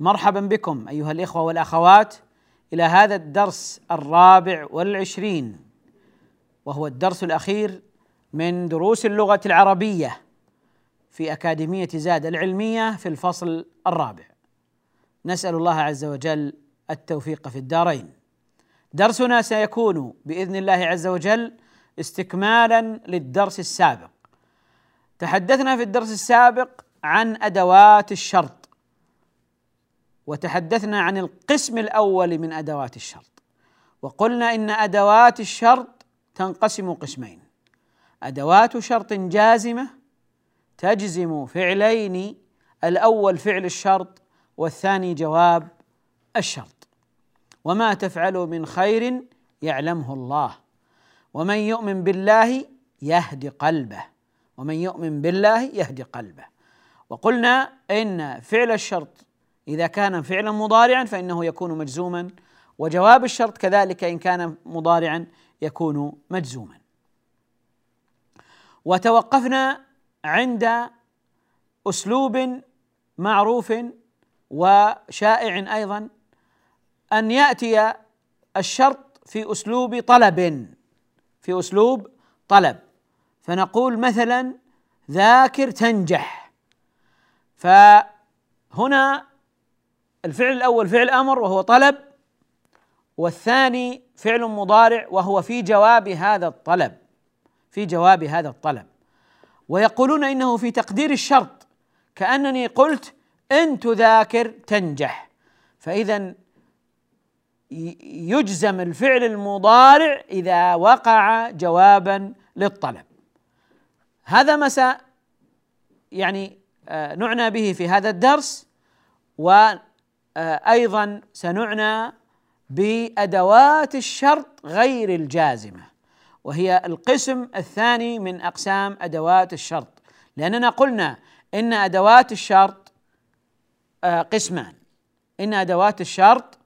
مرحبا بكم أيها الإخوة والأخوات إلى هذا الدرس الرابع والعشرين وهو الدرس الأخير من دروس اللغة العربية في أكاديمية زاد العلمية في الفصل الرابع. نسأل الله عز وجل التوفيق في الدارين. درسنا سيكون بإذن الله عز وجل استكمالا للدرس السابق. تحدثنا في الدرس السابق عن أدوات الشرط. وتحدثنا عن القسم الأول من أدوات الشرط. وقلنا إن أدوات الشرط تنقسم قسمين. أدوات شرط جازمة تجزم فعلين الأول فعل الشرط والثاني جواب الشرط. وما تفعلوا من خير يعلمه الله. ومن يؤمن بالله يهد قلبه. ومن يؤمن بالله يهدي قلبه. وقلنا إن فعل الشرط إذا كان فعلا مضارعا فإنه يكون مجزوما وجواب الشرط كذلك إن كان مضارعا يكون مجزوما. وتوقفنا عند أسلوب معروف وشائع أيضا أن يأتي الشرط في أسلوب طلب في أسلوب طلب. فنقول مثلا ذاكر تنجح. فهنا الفعل الأول فعل أمر وهو طلب والثاني فعل مضارع وهو في جواب هذا الطلب في جواب هذا الطلب. ويقولون إنه في تقدير الشرط كأنني قلت إن تذاكر تنجح. فاذا يجزم الفعل المضارع إذا وقع جوابا للطلب. هذا ما س يعني نعنى به في هذا الدرس وأيضا سنعنى بأدوات الشرط غير الجازمة وهي القسم الثاني من أقسام أدوات الشرط لأننا قلنا إن أدوات الشرط قسمان. إن أدوات الشرط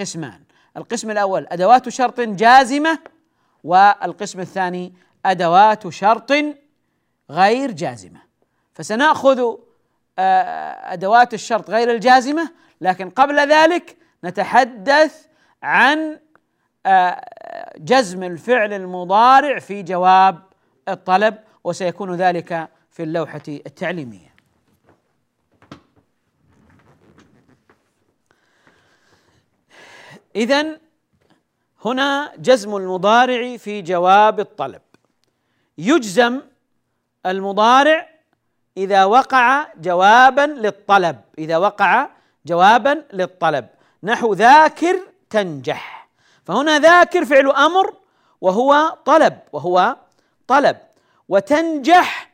قسمان. القسم الأول أدوات شرط جازمة والقسم الثاني أدوات شرط غير جازمة. فسنأخذ أدوات الشرط غير الجازمة. لكن قبل ذلك نتحدث عن جزم الفعل المضارع في جواب الطلب وسيكون ذلك في اللوحة التعليمية. اذا هنا جزم المضارع في جواب الطلب. يجزم المضارع إذا وقع جوابا للطلب إذا وقع جوابا للطلب. نحو ذاكر تنجح. فهنا ذاكر فعل أمر وهو طلب وهو طلب. وتنجح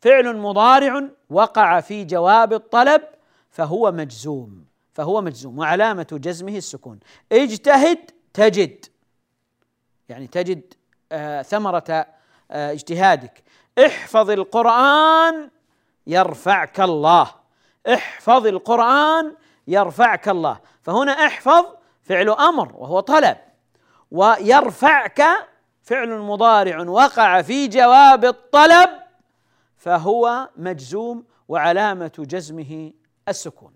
فعل مضارع وقع في جواب الطلب فهو مجزوم فهو مجزوم وعلامة جزمه السكون. اجتهد تجد يعني تجد آه ثمرة آه اجتهادك. احفظ القرآن يرفعك الله. احفظ القرآن يرفعك الله. فهنا احفظ فعل أمر وهو طلب. ويرفعك فعل مضارع وقع في جواب الطلب فهو مجزوم وعلامة جزمه السكون.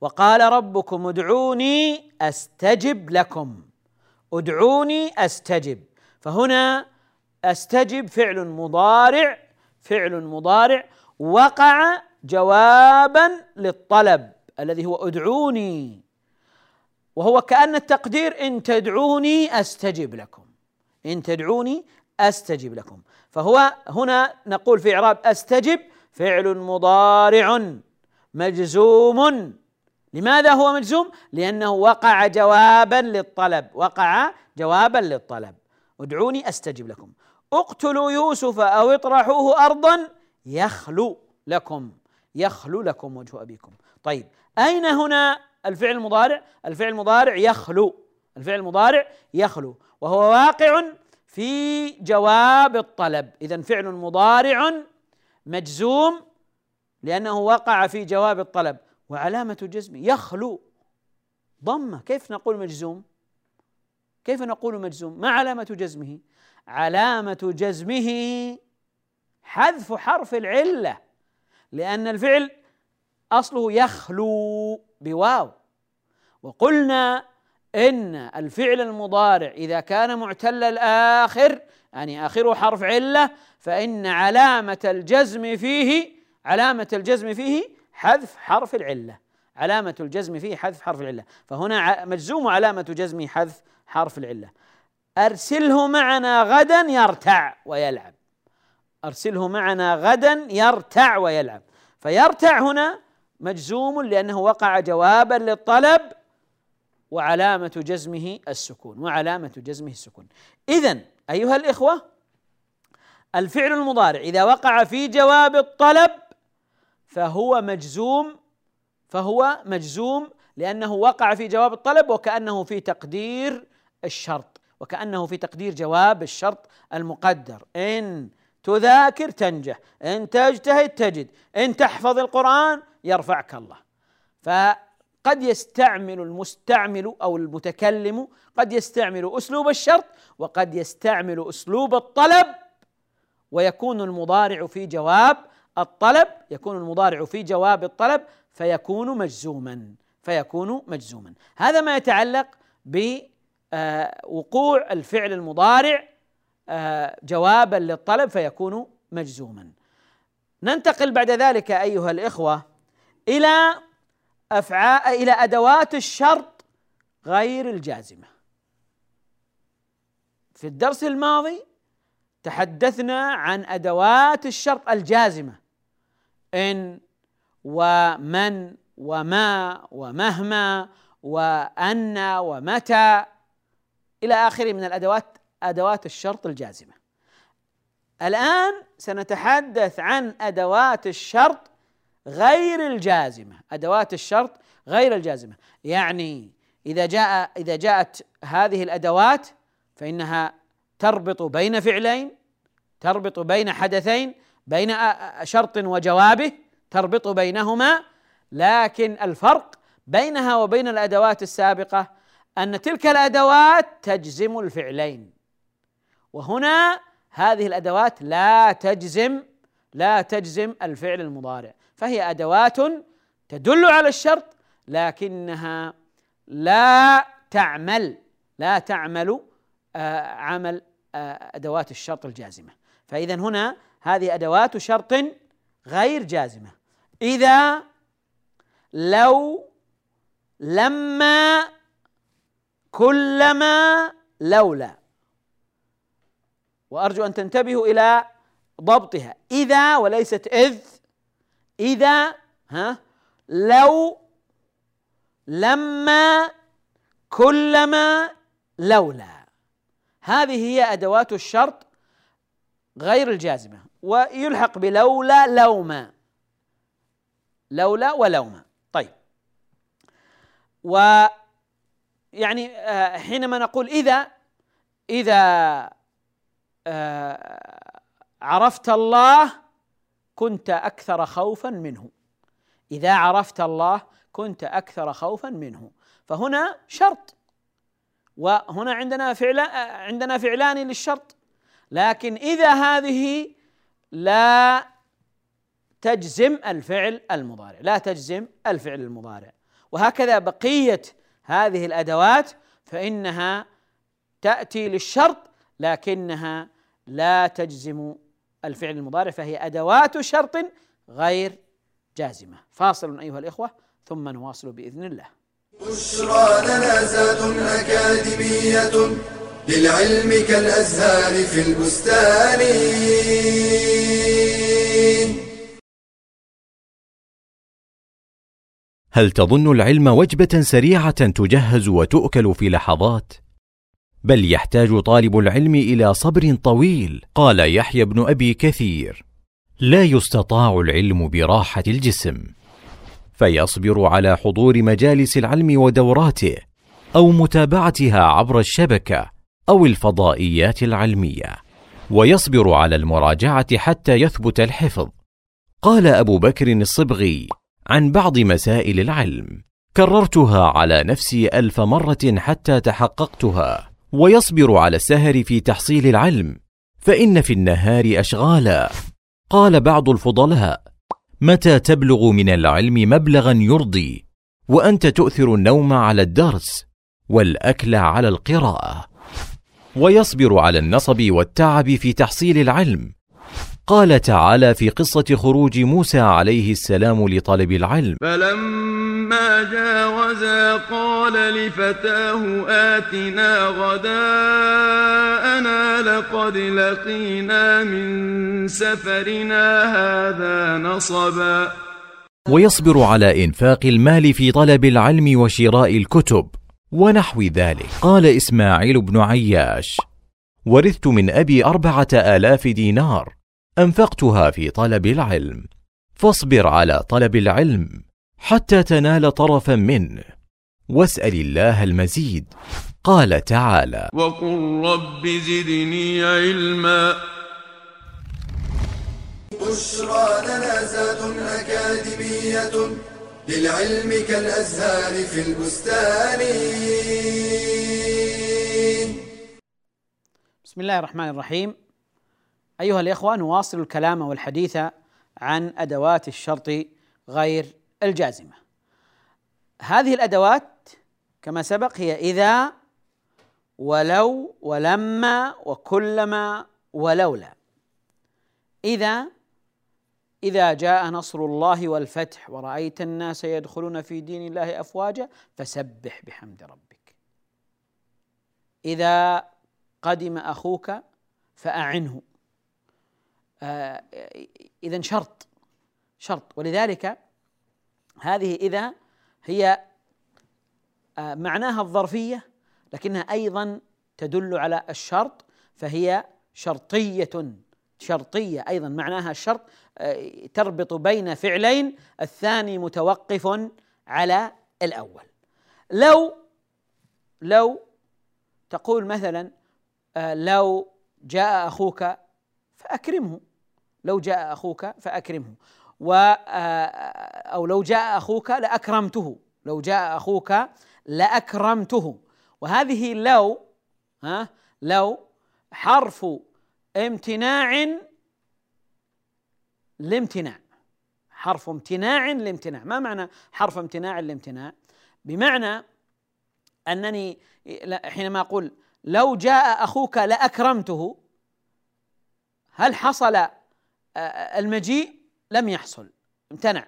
وقال ربكم ادعوني أستجب لكم. ادعوني أستجب. فهنا أستجب فعل مضارع فعل مضارع وقع جوابا للطلب الذي هو ادعوني. وهو كأن التقدير إن تدعوني أستجب لكم. إن تدعوني أستجب لكم. فهو هنا نقول في إعراب أستجب فعل مضارع مجزوم. لماذا هو مجزوم؟ لأنه وقع جوابا للطلب. وقع جوابا للطلب. ادعوني أستجب لكم. اقتلوا يوسف أو اطرحوه أرضا يخلو لكم يخلو لكم وجه أبيكم. طيب أين هنا الفعل المضارع؟ الفعل المضارع يخلو الفعل المضارع يخلو وهو واقع في جواب الطلب. اذا فعل مضارع مجزوم لأنه وقع في جواب الطلب. وعلامة جزمه يخلو. ضمة كيف نقول مجزوم؟ كيف نقول مجزوم؟ ما علامة جزمه؟ علامة جزمه حذف حرف العلة لأن الفعل أصله يخلو بواو. وقلنا إن الفعل المضارع إذا كان معتل الآخر يعني اخره حرف علة فإن علامة الجزم فيه علامة الجزم فيه حذف حرف العلة. علامة الجزم فيه حذف حرف العلة. فهنا مجزوم علامة جزمه حذف حرف العلة. أرسله معنا غدا يرتع ويلعب. أرسله معنا غدا يرتع ويلعب. فيرتع هنا مجزوم لأنه وقع جوابا للطلب وعلامة جزمه السكون وعلامة جزمه السكون. إذا أيها الإخوة الفعل المضارع إذا وقع في جواب الطلب فهو مجزوم فهو مجزوم لأنه وقع في جواب الطلب وكأنه في تقدير الشرط. وكأنه في تقدير جواب الشرط المقدر. إن تذاكر تنجح إن تجتهد تجد إن تحفظ القرآن يرفعك الله. فقد يستعمل المستعمل أو المتكلم قد يستعمل أسلوب الشرط وقد يستعمل أسلوب الطلب ويكون المضارع في جواب الطلب يكون المضارع في جواب الطلب فيكون مجزوما فيكون مجزوما. هذا ما يتعلق بوقوع الفعل المضارع آه، جوابا للطلب فيكون مجزوما. ننتقل بعد ذلك أيها الإخوة إلى أفعال إلى أدوات الشرط غير الجازمة. في الدرس الماضي تحدثنا عن أدوات الشرط الجازمة. إن ومن وما ومهما وأن ومتى إلى آخره من الادوات أدوات الشرط الجازمة. الآن سنتحدث عن أدوات الشرط غير الجازمة. أدوات الشرط غير الجازمة. يعني إذا جاء إذا جاءت هذه الأدوات فإنها تربط بين فعلين تربط بين حدثين بين شرط وجوابه تربط بينهما لكن الفرق بينها وبين الأدوات السابقة أن تلك الأدوات تجزم الفعلين. وهنا هذه الأدوات لا تجزم لا تجزم الفعل المضارع. فهي أدوات تدل على الشرط لكنها لا تعمل لا تعمل آه، عمل آه، أدوات الشرط الجازمة. فاذا هنا هذه أدوات شرط غير جازمة. إذا لو لما كلما لولا. وأرجو أن تنتبهوا إلى ضبطها. إذا وليست إذ إذا ها لو لما كلما لولا. هذه هي أدوات الشرط غير الجازمة. ويلحق بلولا لوما. لولا ولوما. طيب. و يعني آه، حينما نقول إذا إذا آه، عرفت الله كنت أكثر خوفا منه. إذا عرفت الله كنت أكثر خوفا منه. فهنا شرط. وهنا عندنا فعل عندنا فعلان للشرط. لكن إذا هذه لا تجزم الفعل المضارع. لا تجزم الفعل المضارع. وهكذا بقية هذه الأدوات فإنها تأتي للشرط لكنها لا تجزم الفعل المضارع فهي أدوات شرط غير جازمة. فاصل أيها الإخوة ثم نواصل بإذن الله. بشرى لنا أكاديمية للعلم كالأزهار في البستان. هل تظن العلم وجبة سريعة تجهز وتؤكل في لحظات؟ بل يحتاج طالب العلم إلى صبر طويل قال يحيى بن أبي كثير. لا يستطاع العلم براحة الجسم. فيصبر على حضور مجالس العلم ودوراته أو متابعتها عبر الشبكة أو الفضائيات العلمية. ويصبر على المراجعة حتى يثبت الحفظ. قال أبو بكر الصبغي عن بعض مسائل العلم. كررتها على نفسي ألف مرة حتى تحققتها. ويصبر على السهر في تحصيل العلم. فإن في النهار أشغالا. قال بعض الفضلاء متى تبلغ من العلم مبلغا يرضي؟ وأنت تؤثر النوم على الدرس والأكل على القراءة. ويصبر على النصب والتعب في تحصيل العلم. قال تعالى في قصة خروج موسى عليه السلام لطلب العلم. فلما جاوزا قال لفتاه آتنا غداءنا لقد لقينا من سفرنا هذا نصبا. ويصبر على إنفاق المال في طلب العلم وشراء الكتب ونحو ذلك. قال إسماعيل بن عياش ورثت من أبي أربعة آلاف دينار. أنفقتها في طلب العلم. فاصبر على طلب العلم حتى تنال طرفا منه. واسأل الله المزيد. قال تعالى وقل رب زدني علما. بشرى لنا زاد أكاديمية للعلم كالأزهار في البستان. بسم الله الرحمن الرحيم. أيها الإخوة نواصل الكلام والحديث عن أدوات الشرط غير الجازمة. هذه الأدوات كما سبق هي إذا ولو ولما وكلما ولولا. إذا إذا جاء نصر الله والفتح ورأيت الناس يدخلون في دين الله أفواجا فسبح بحمد ربك. إذا قدم أخوك فأعنه. آه، اذا شرط شرط. ولذلك هذه إذا هي آه، معناها الظرفية لكنها أيضا تدل على الشرط فهي شرطية شرطية. أيضا معناها الشرط آه، تربط بين فعلين الثاني متوقف على الأول. لو لو تقول مثلا لو جاء أخوك فأكرمه. لو جاء أخوك فأكرمه. و أو لو جاء أخوك لأكرمته. لو جاء أخوك لأكرمته. وهذه لو ها لو حرف امتناع لامتناع. حرف امتناع لامتناع. ما معنى حرف امتناع لامتناع؟ بمعنى أنني حينما أقول لو جاء أخوك لأكرمته هل حصل آه، آه، المجيء لم يحصل. امتنع.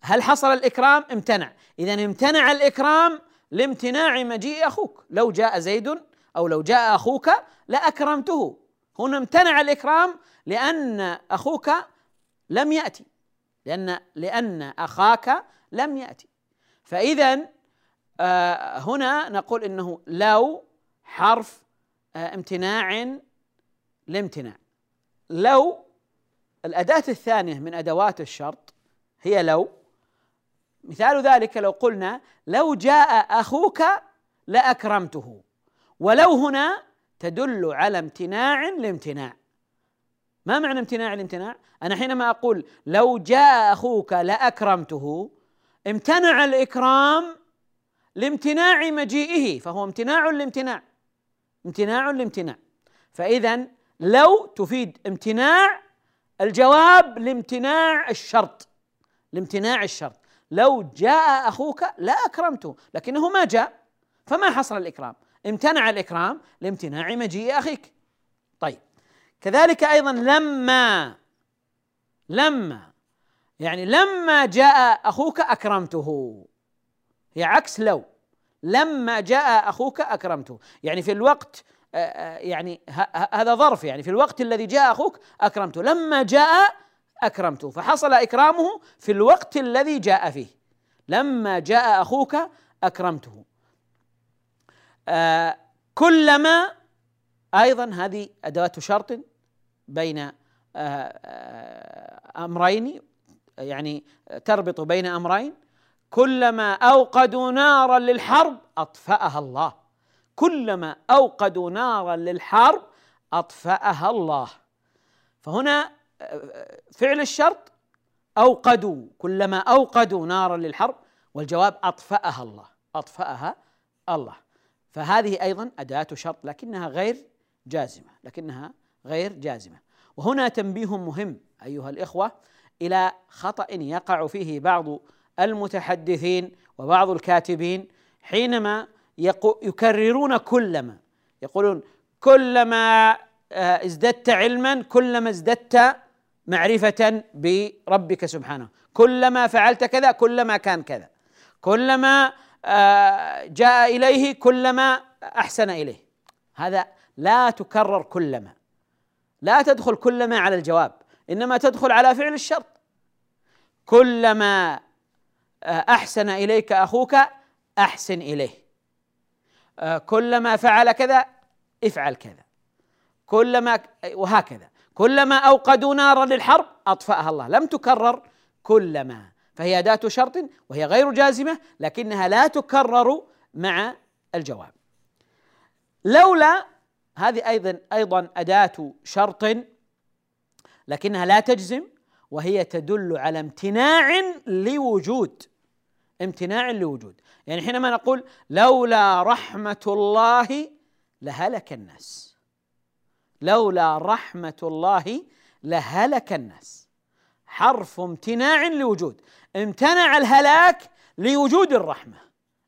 هل حصل الإكرام؟ امتنع. إذا امتنع الإكرام لامتناع مجيء أخوك. لو جاء زيد أو لو جاء أخوك لأكرمته. هنا امتنع الإكرام لأن أخوك لم يأتي. لأن لأن أخاك لم يأتي. فإذا آه، هنا نقول إنه لو حرف امتناع لامتناع. لو الأداة الثانية من أدوات الشرط هي لو مثال ذلك لو قلنا لو جاء أخوك لأكرمته ولو هنا تدل على امتناع لامتناع ما معنى امتناع الامتناع؟ أنا حينما أقول لو جاء أخوك لأكرمته امتنع الإكرام لامتناع مجيئه فهو امتناع لامتناع امتناع لامتناع فإذا لو تفيد امتناع الجواب لامتناع الشرط. لامتناع الشرط. لو جاء أخوك لا أكرمته لكنه ما جاء فما حصل الإكرام. امتنع الإكرام لامتناع مجيء أخيك. طيب. كذلك أيضا لما لما يعني لما جاء أخوك أكرمته. هي عكس لو. لما جاء أخوك أكرمته. يعني في الوقت يعني هذا ظرف يعني في الوقت الذي جاء أخوك أكرمته لما جاء أكرمته فحصل إكرامه في الوقت الذي جاء فيه لما جاء أخوك أكرمته. آه كلما أيضا هذه أدوات شرط بين آه آه أمرين يعني تربط بين أمرين كلما أوقدوا نارا للحرب أطفأها الله. كلما أوقدوا نارا للحرب أطفأها الله. فهنا فعل الشرط أوقدوا كلما أوقدوا نارا للحرب والجواب أطفأها الله أطفأها الله. فهذه أيضا أداة شرط لكنها غير جازمة لكنها غير جازمة. وهنا تنبيه مهم أيها الإخوة إلى خطأ يقع فيه بعض المتحدثين وبعض الكاتبين حينما يكررون كلما. يقولون كلما آه، ازددت علما كلما ازددت معرفة بربك سبحانه. كلما فعلت كذا كلما كان كذا. كلما آه، جاء إليه كلما أحسن إليه. هذا لا تكرر كلما. لا تدخل كلما على الجواب إنما تدخل على فعل الشرط. كلما آه، أحسن إليك أخوك أحسن إليه. كلما فعل كذا افعل كذا. كلما وهكذا. كلما أوقدوا نارا للحرب أطفأها الله. لم تكرر كلما. فهي اداه شرط وهي غير جازمة لكنها لا تكرر مع الجواب. لولا هذه أيضا أيضا أداة شرط لكنها لا تجزم وهي تدل على امتناع لوجود. امتناع لوجود. يعني حينما نقول لولا رحمة الله لهلك الناس. لولا رحمة الله لهلك الناس. حرف امتناع لوجود. امتنع الهلاك لوجود الرحمة.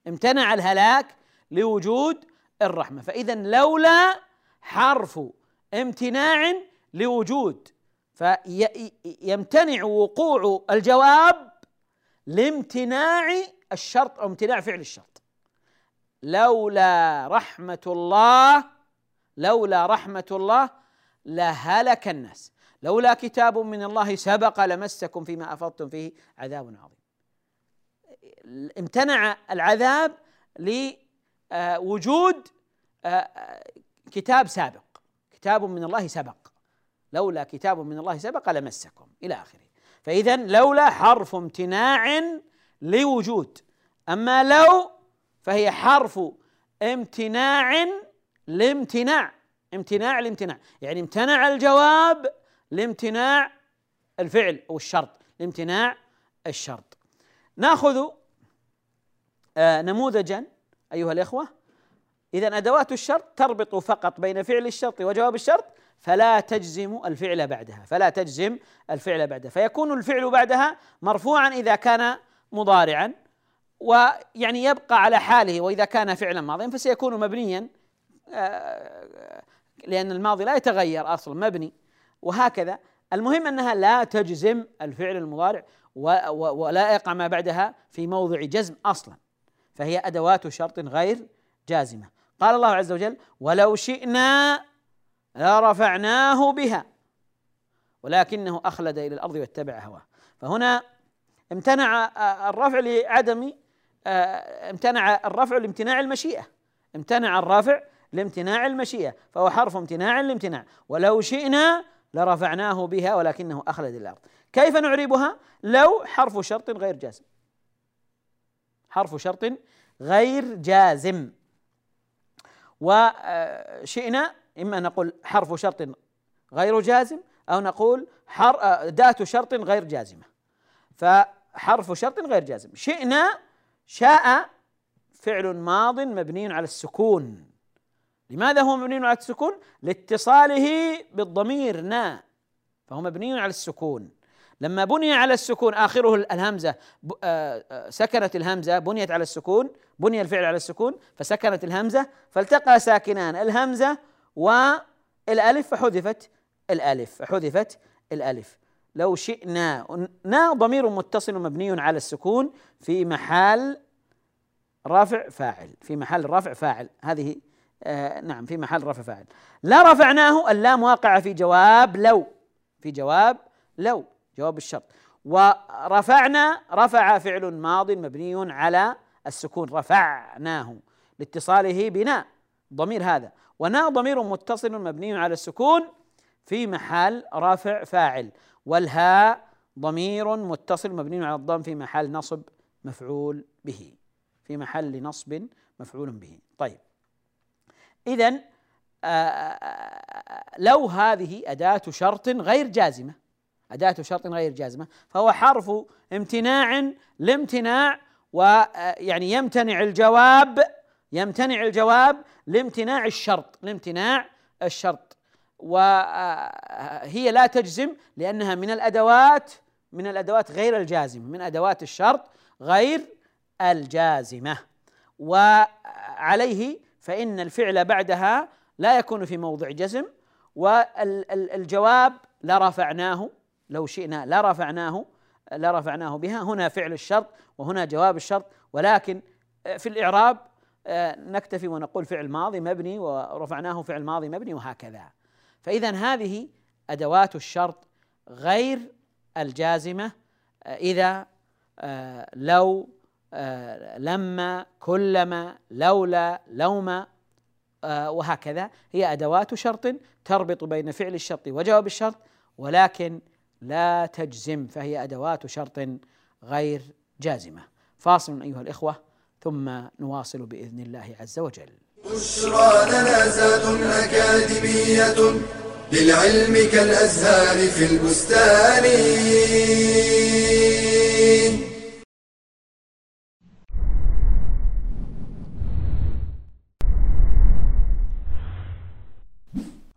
امتنع الهلاك لوجود الرحمة. فإذا لولا حرف امتناع لوجود فيمتنع وقوع الجواب لامتناع الشرط أو امتناع فعل الشرط. لولا رحمة الله لولا رحمة الله لهلك الناس. لولا كتاب من الله سبق لمسكم فيما أفضتم فيه عذاب عظيم. امتنع العذاب لوجود آه، آه، كتاب سابق. كتاب من الله سبق. لولا كتاب من الله سبق لمسكم. إلى آخره. فاذا لولا حرف امتناع لوجود. أما لو فهي حرف امتناع لامتناع. امتناع لامتناع. يعني امتنع الجواب لامتناع الفعل أو الشرط. لامتناع الشرط. نأخذ آه نموذجا أيها الإخوة. اذا أدوات الشرط تربط فقط بين فعل الشرط وجواب الشرط فلا تجزم الفعل بعدها. فلا تجزم الفعل بعدها. فيكون الفعل بعدها مرفوعا إذا كان مضارعا ويعني يبقى على حاله وإذا كان فعلا ماضيا فسيكون مبنيا آه، لأن الماضي لا يتغير أصلا مبني. وهكذا. المهم أنها لا تجزم الفعل المضارع ولا يقع ما بعدها في موضع جزم أصلا. فهي أدوات شرط غير جازمة. قال الله عز وجل ولو شئنا لرفعناه بها ولكنه أخلد إلى الأرض واتبع هواه. فهنا امتنع الرفع لعدم امتنع الرفع لامتناع المشيئة. امتنع الرفع لامتناع المشيئة فهو حرف امتناع لامتناع. ولو شئنا لرفعناه بها ولكنه أخلد إلى الأرض. كيف نعربها؟ لو حرف شرط غير جازم. حرف شرط غير جازم. وشئنا إما نقول حرف شرط غير جازم أو نقول ذات شرط غير جازمة. فحرف شرط غير جازم. شئنا شاء فعل ماض مبني على السكون. لماذا هو مبني على السكون؟ لاتصاله بالضمير نا فهو مبني على السكون. لما بني على السكون آخره الهمزة آه، آه، سكنت الهمزة بنيت على السكون بني الفعل على السكون فسكنت الهمزة فالتقى ساكنان الهمزة والألف فحذفت الألف فحذفت الألف. لو شئنا. نا ضمير متصل مبني على السكون في محل رافع فاعل. في محل رافع فاعل. هذه آه نعم في محل رفع فاعل. لا رفعناه اللام واقعة في جواب لو. في جواب لو. جواب الشرط. ورفعنا رفع فعل ماض مبني على السكون. رفعناه. لاتصاله بنا. ضمير هذا. ونا ضمير متصل مبني على السكون في محل رافع فاعل. والهاء ضمير متصل مبني على الضم في محل نصب مفعول به. في محل نصب مفعول به. طيب. اذا آه، آه، لو هذه أداة شرط غير جازمة أداة شرط غير جازمة فهو حرف امتناع لامتناع ويعني يمتنع الجواب يمتنع الجواب لامتناع الشرط لامتناع الشرط. وهي لا تجزم لأنها من الأدوات من الأدوات غير الجازمة من أدوات الشرط غير الجازمة. وعليه فإن الفعل بعدها لا يكون في موضع جزم والجواب لرفعناه لو شئنا لرفعناه لرفعناه بها. هنا فعل الشرط وهنا جواب الشرط. ولكن في الإعراب آه، نكتفي ونقول فعل ماضي مبني ورفعناه فعل ماضي مبني وهكذا. فإذا هذه أدوات الشرط غير الجازمة آه، إذا آه، لو لما كلما لولا لوما وهكذا. هي أدوات شرط تربط بين فعل الشرط وجواب الشرط ولكن لا تجزم فهي أدوات شرط غير جازمة. فاصل أيها الإخوة ثم نواصل بإذن الله عز وجل. بشرى زاد أكاديمية للعلم كالأزهار في البستان.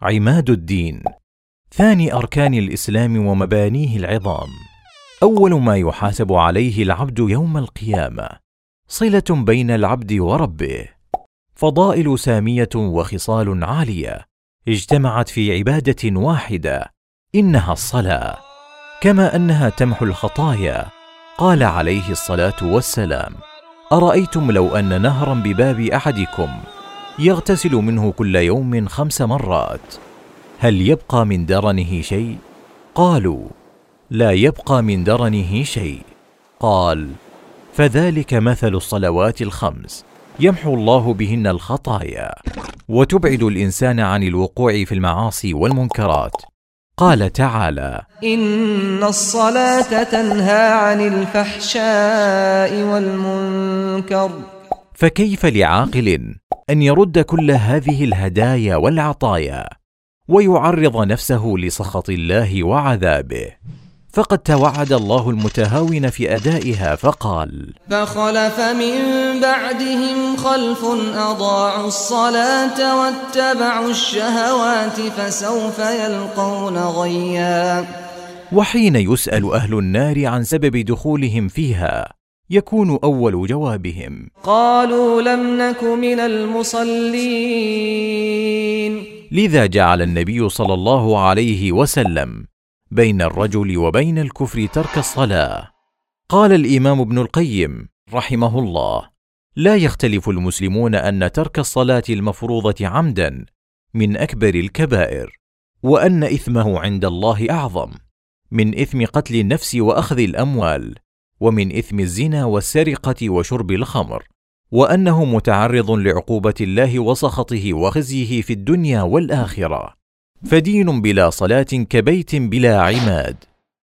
عماد الدين ثاني أركان الإسلام ومبانيه العظام. أول ما يحاسب عليه العبد يوم القيامة صلة بين العبد وربه. فضائل سامية وخصال عالية اجتمعت في عبادة واحدة إنها الصلاة. كما أنها تمحو الخطايا. قال عليه الصلاة والسلام أرأيتم لو أن نهرا بباب أحدكم يغتسل منه كل يوم خمس مرات هل يبقى من درنه شيء؟ قالوا لا يبقى من درنه شيء. قال فذلك مثل الصلوات الخمس. يمحو الله بهن الخطايا وتبعد الإنسان عن الوقوع في المعاصي والمنكرات. قال تعالى إن الصلاة تنهى عن الفحشاء والمنكر. فكيف لعاقل أن يرد كل هذه الهدايا والعطايا ويعرض نفسه لسخط الله وعذابه؟ فقد توعد الله المتهاون في أدائها فقال فخلف من بعدهم خلف أضاعوا الصلاة واتبعوا الشهوات فسوف يلقون غيا. وحين يسأل أهل النار عن سبب دخولهم فيها يكون أول جوابهم قالوا لم نك من المصلين. لذا جعل النبي صلى الله عليه وسلم بين الرجل وبين الكفر ترك الصلاة. قال الإمام ابن القيم رحمه الله لا يختلف المسلمون أن ترك الصلاة المفروضة عمدا من أكبر الكبائر وأن إثمه عند الله أعظم من إثم قتل النفس وأخذ الأموال ومن إثم الزنا والسرقة وشرب الخمر وأنه متعرض لعقوبة الله وسخطه وخزيه في الدنيا والآخرة. فدين بلا صلاة كبيت بلا عماد.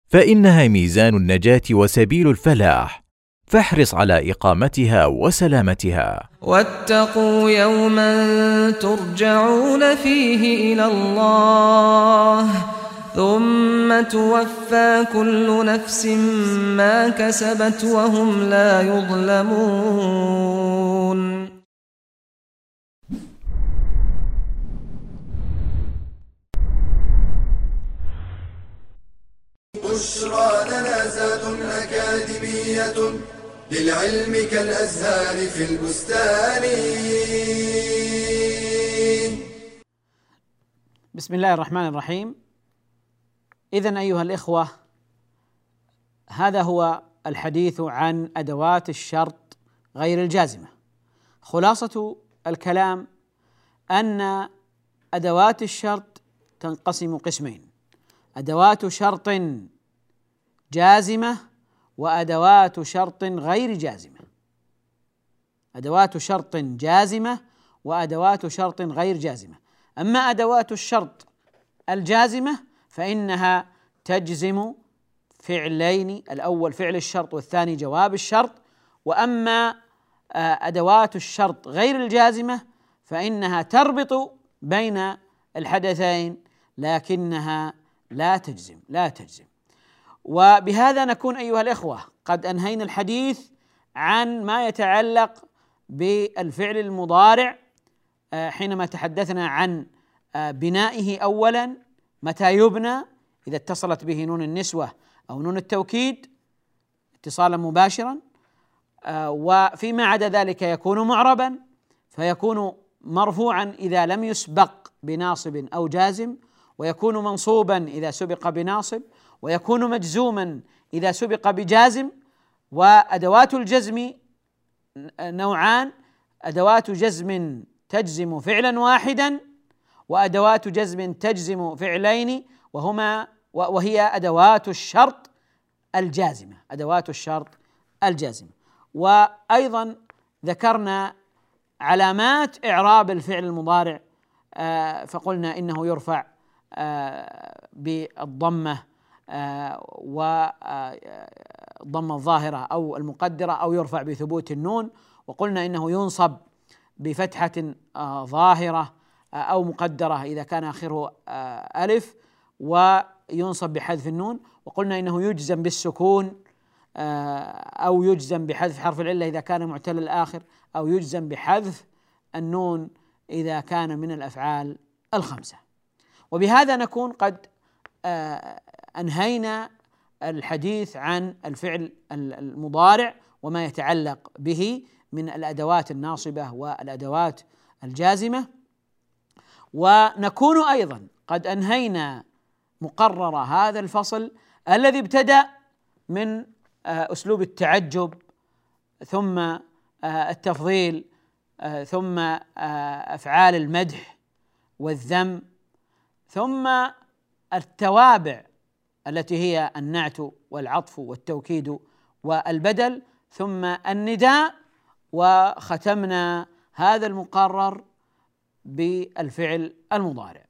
فإنها ميزان النجاة وسبيل الفلاح. فاحرص على إقامتها وسلامتها. واتقوا يوما ترجعون فيه إلى الله. ثم توفى كل نفس ما كسبت وهم لا يظلمون. بشرى لنا زاد أكاديمية للعلم كالأزهار في البستان. بسم الله الرحمن الرحيم. اذا أيها الإخوة هذا هو الحديث عن أدوات الشرط غير الجازمة. خلاصة الكلام أن أدوات الشرط تنقسم قسمين. أدوات شرط جازمة وأدوات شرط غير جازمة. أدوات شرط جازمة وأدوات شرط غير جازمة. أما أدوات الشرط الجازمة فإنها تجزم فعلين الأول فعل الشرط والثاني جواب الشرط. وأما آه، أدوات الشرط غير الجازمة فإنها تربط بين الحدثين لكنها لا تجزم لا تجزم. وبهذا نكون أيها الإخوة. قد أنهينا الحديث عن ما يتعلق بالفعل المضارع آه، حينما تحدثنا عن آه، بنائه اولا متى يبنى إذا اتصلت به نون النسوة أو نون التوكيد اتصالا مباشرا آه، وفيما عدا ذلك يكون معربا فيكون مرفوعا إذا لم يسبق بناصب أو جازم ويكون منصوبا إذا سبق بناصب ويكون مجزوما إذا سبق بجازم وأدوات الجزم نوعان. أدوات جزم تجزم فعلا واحدا وأدوات جزم تجزم فعلين وهما وهي أدوات الشرط الجازمة أدوات الشرط الجازمة. وأيضا ذكرنا علامات إعراب الفعل المضارع آه، فقلنا إنه يرفع آه، بالضمة والضمه الظاهرة أو المقدرة أو يرفع بثبوت النون وقلنا إنه ينصب بفتحة آه، ظاهرة أو مقدرة إذا كان آخره ألف وينصب بحذف النون وقلنا إنه يجزم بالسكون أو يجزم بحذف حرف العلة إذا كان معتل الآخر أو يجزم بحذف النون إذا كان من الأفعال الخمسة. وبهذا نكون قد آه، أنهينا الحديث عن الفعل المضارع وما يتعلق به من الأدوات الناصبة والأدوات الجازمة. ونكون أيضا قد أنهينا مقرر هذا الفصل الذي ابتدأ من آه، أسلوب التعجب ثم آه، التفضيل ثم أفعال المدح والذم ثم التوابع التي هي النعت والعطف والتوكيد والبدل ثم النداء. وختمنا هذا المقرر بالفعل المضارع.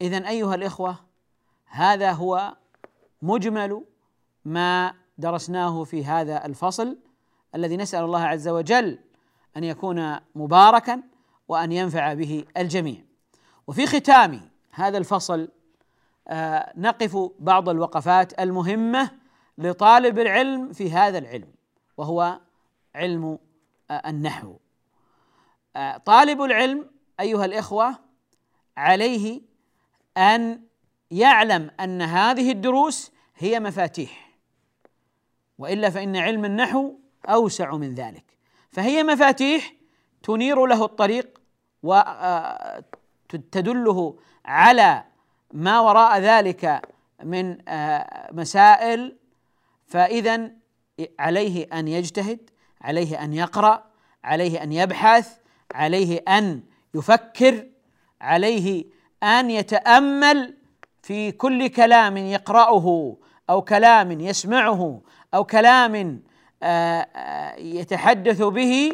اذا أيها الإخوة هذا هو مجمل ما درسناه في هذا الفصل الذي نسأل الله عز وجل أن يكون مباركا وأن ينفع به الجميع. وفي ختام هذا الفصل نقف بعض الوقفات المهمة لطالب العلم في هذا العلم وهو علم آه النحو. آه طالب العلم أيها الإخوة عليه أن يعلم أن هذه الدروس هي مفاتيح وإلا فإن علم النحو أوسع من ذلك. فهي مفاتيح تنير له الطريق وتدله آه، على ما وراء ذلك من آه، مسائل فإذا عليه أن يجتهد عليه أن يقرأ عليه أن يبحث عليه أن يفكر عليه أن يتأمل في كل كلام يقرأه أو كلام يسمعه أو كلام آه، آه، يتحدث به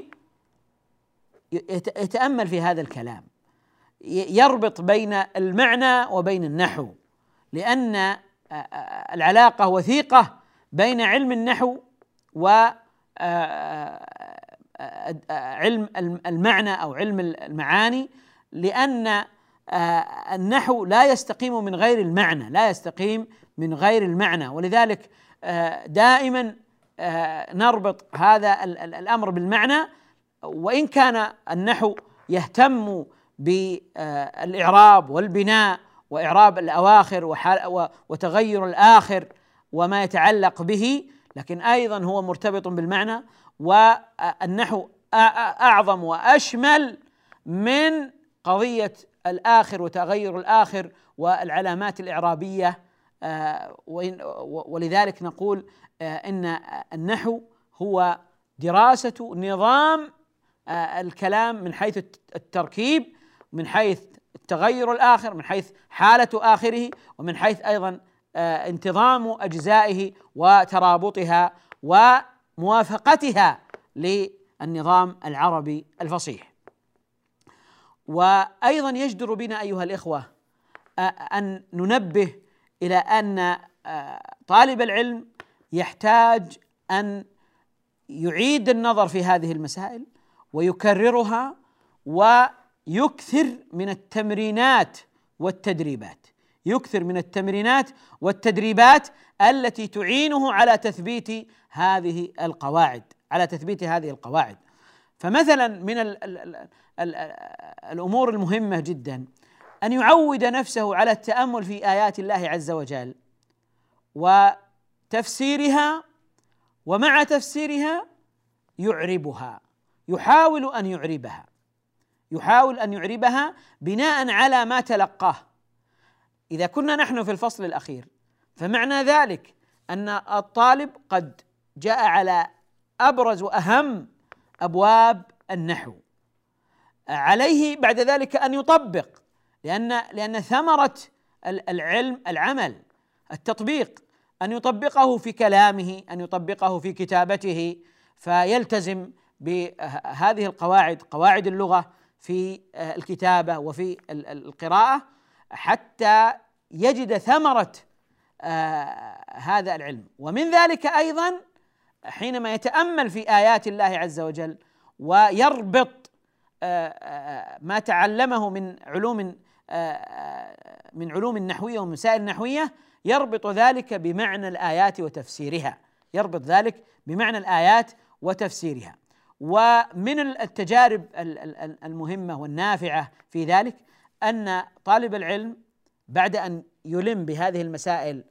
يتأمل في هذا الكلام. يربط بين المعنى وبين النحو. لأن آه، العلاقة وثيقة بين علم النحو و علم المعنى أو علم المعاني. لأن النحو لا يستقيم من غير المعنى لا يستقيم من غير المعنى. ولذلك دائما نربط هذا الأمر بالمعنى. وإن كان النحو يهتم بالإعراب والبناء وإعراب الأواخر وتغير الآخر وما يتعلق به لكن أيضا هو مرتبط بالمعنى والنحو أعظم وأشمل من قضية الآخر وتغير الآخر والعلامات الإعرابية. آه، ولذلك نقول آه، إن النحو هو دراسة نظام الكلام من حيث التركيب من حيث التغير الآخر من حيث حالة آخره ومن حيث أيضا انتظام أجزائه وترابطها وموافقتها للنظام العربي الفصيح. وأيضا يجدر بنا أيها الإخوة أن ننبه إلى أن طالب العلم يحتاج أن يعيد النظر في هذه المسائل ويكررها ويكثر من التمرينات والتدريبات. يكثر من التمرينات والتدريبات التي تعينه على تثبيت هذه القواعد على تثبيت هذه القواعد. فمثلا من ال ال ال ال الأمور المهمة جدا أن يعود نفسه على التأمل في آيات الله عز وجل وتفسيرها ومع تفسيرها يعربها يحاول أن يعربها. يحاول أن يعربها بناء على ما تلقاه. إذا كنا نحن في الفصل الأخير فمعنى ذلك أن الطالب قد جاء على أبرز وأهم أبواب النحو. عليه بعد ذلك أن يطبق لأن لأن ثمرة العلم العمل التطبيق أن يطبقه في كلامه أن يطبقه في كتابته فيلتزم بهذه القواعد قواعد اللغة في الكتابة وفي القراءة حتى يجد ثمرة هذا العلم. ومن ذلك أيضا حينما يتأمل في آيات الله عز وجل ويربط آه، آه، ما تعلمه من علوم آه، من علوم النحوية ومسائل النحوية يربط ذلك بمعنى الآيات وتفسيرها. يربط ذلك بمعنى الآيات وتفسيرها. ومن التجارب المهمة والنافعة في ذلك أن طالب العلم بعد أن يلم بهذه المسائل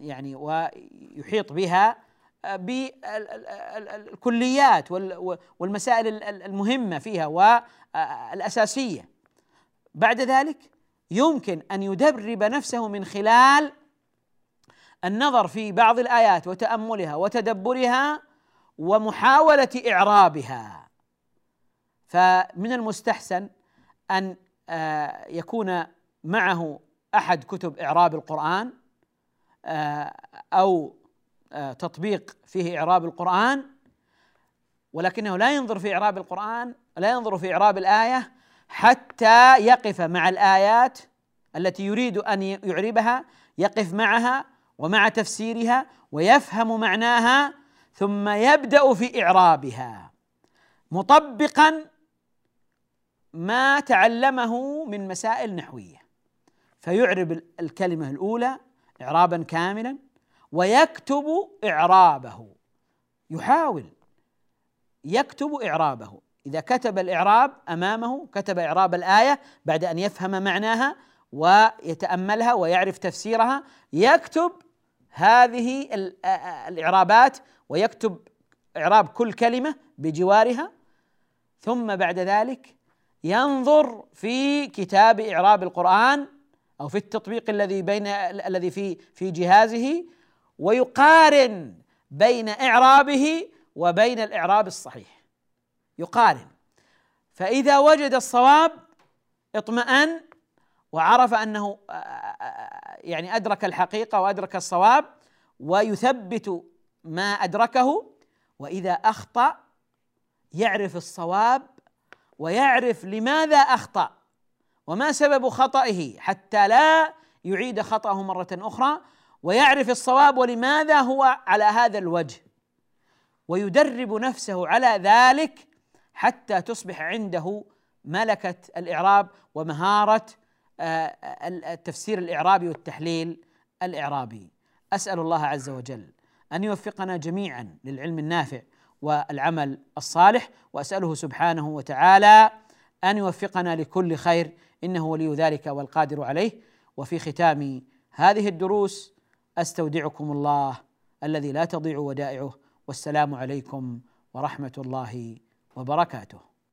يعني ويحيط بها بالكليات والمسائل المهمة فيها والاساسيه بعد ذلك يمكن أن يدرب نفسه من خلال النظر في بعض الآيات وتأملها وتدبرها ومحاولة إعرابها. فمن المستحسن أن آه، يكون معه أحد كتب إعراب القرآن آه، أو آه، تطبيق فيه إعراب القرآن ولكنه لا ينظر في إعراب القرآن لا ينظر في إعراب الآية حتى يقف مع الآيات التي يريد أن يعربها يقف معها ومع تفسيرها ويفهم معناها ثم يبدأ في إعرابها مطبقا ما تعلمه من مسائل نحوية. فيعرب الكلمة الأولى اعرابا كاملا ويكتب إعرابه. يحاول يكتب إعرابه. إذا كتب الإعراب أمامه كتب إعراب الآية بعد أن يفهم معناها ويتأملها ويعرف تفسيرها يكتب هذه الإعرابات ويكتب إعراب كل كلمة بجوارها ثم بعد ذلك ينظر في كتاب إعراب القرآن أو في التطبيق الذي بين الذي في في جهازه ويقارن بين إعرابه وبين الإعراب الصحيح. يقارن. فإذا وجد الصواب اطمأن وعرف أنه آه، آه، يعني أدرك الحقيقة وأدرك الصواب ويثبت ما أدركه وإذا أخطأ يعرف الصواب ويعرف لماذا أخطأ وما سبب خطئه حتى لا يعيد خطأه مرة أخرى ويعرف الصواب ولماذا هو على هذا الوجه. ويدرب نفسه على ذلك حتى تصبح عنده ملكة الإعراب ومهارة آه، التفسير الإعرابي والتحليل الإعرابي. أسأل الله عز وجل أن يوفقنا جميعا للعلم النافع والعمل الصالح وأسأله سبحانه وتعالى أن يوفقنا لكل خير إنه ولي ذلك والقادر عليه. وفي ختام هذه الدروس أستودعكم الله الذي لا تضيع ودائعه. والسلام عليكم ورحمة الله وبركاته.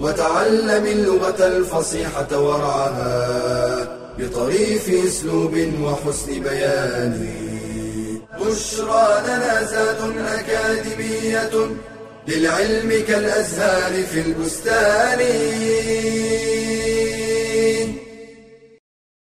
وتعلم اللغة الفصيحة ورعاها بطريف أسلوب وحسن بيان. بشرى لنا زاد أكاديمية للعلم كالأزهار في البستان.